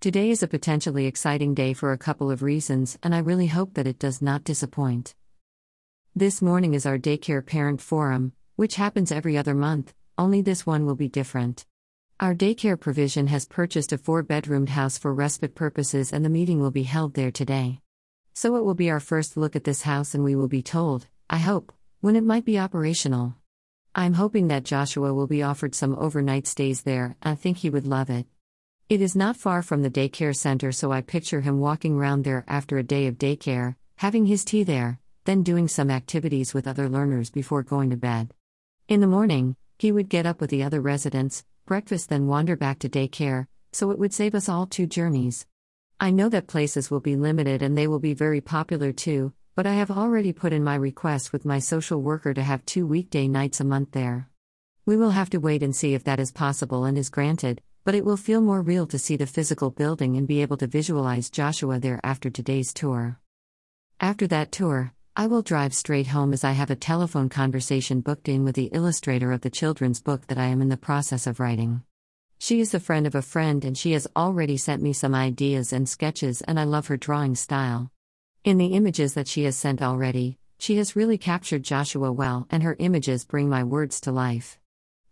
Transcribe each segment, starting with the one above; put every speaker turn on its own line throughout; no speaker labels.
Today is a potentially exciting day for a couple of reasons, and I really hope that it does not disappoint. This morning is our daycare parent forum, which happens every other month, only this one will be different. Our daycare provision has purchased a four bedroomed house for respite purposes, and the meeting will be held there today. So it will be our first look at this house, and we will be told, I hope, when it might be operational. I'm hoping that Joshua will be offered some overnight stays there, I think he would love it. It is not far from the daycare center, so I picture him walking around there after a day of daycare, having his tea there, then doing some activities with other learners before going to bed. In the morning, he would get up with the other residents, breakfast, then wander back to daycare, so it would save us all two journeys. I know that places will be limited and they will be very popular too, but I have already put in my request with my social worker to have two weekday nights a month there. We will have to wait and see if that is possible and is granted, but it will feel more real to see the physical building and be able to visualize Joshua there after today's tour. After that tour, I will drive straight home as I have a telephone conversation booked in with the illustrator of the children's book that I am in the process of writing. She is a friend of a friend and she has already sent me some ideas and sketches, and I love her drawing style. In the images that she has sent already, she has really captured Joshua well, and her images bring my words to life.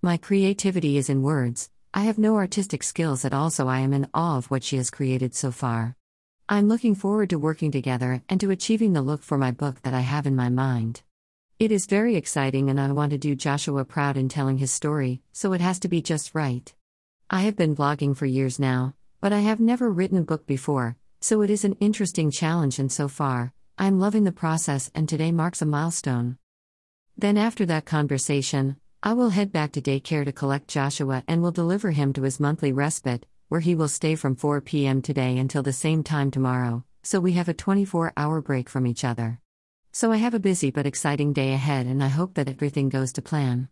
My creativity is in words, I have no artistic skills at all, so I am in awe of what she has created so far. I'm looking forward to working together and to achieving the look for my book that I have in my mind. It is very exciting, and I want to do Joshua proud in telling his story, so it has to be just right. I have been blogging for years now, but I have never written a book before, so it is an interesting challenge, and so far, I'm loving the process, and today marks a milestone. Then, after that conversation, I will head back to daycare to collect Joshua and will deliver him to his monthly respite, where he will stay from 4 p.m. today until the same time tomorrow, so we have a 24 hour break from each other. So I have a busy but exciting day ahead and I hope that everything goes to plan.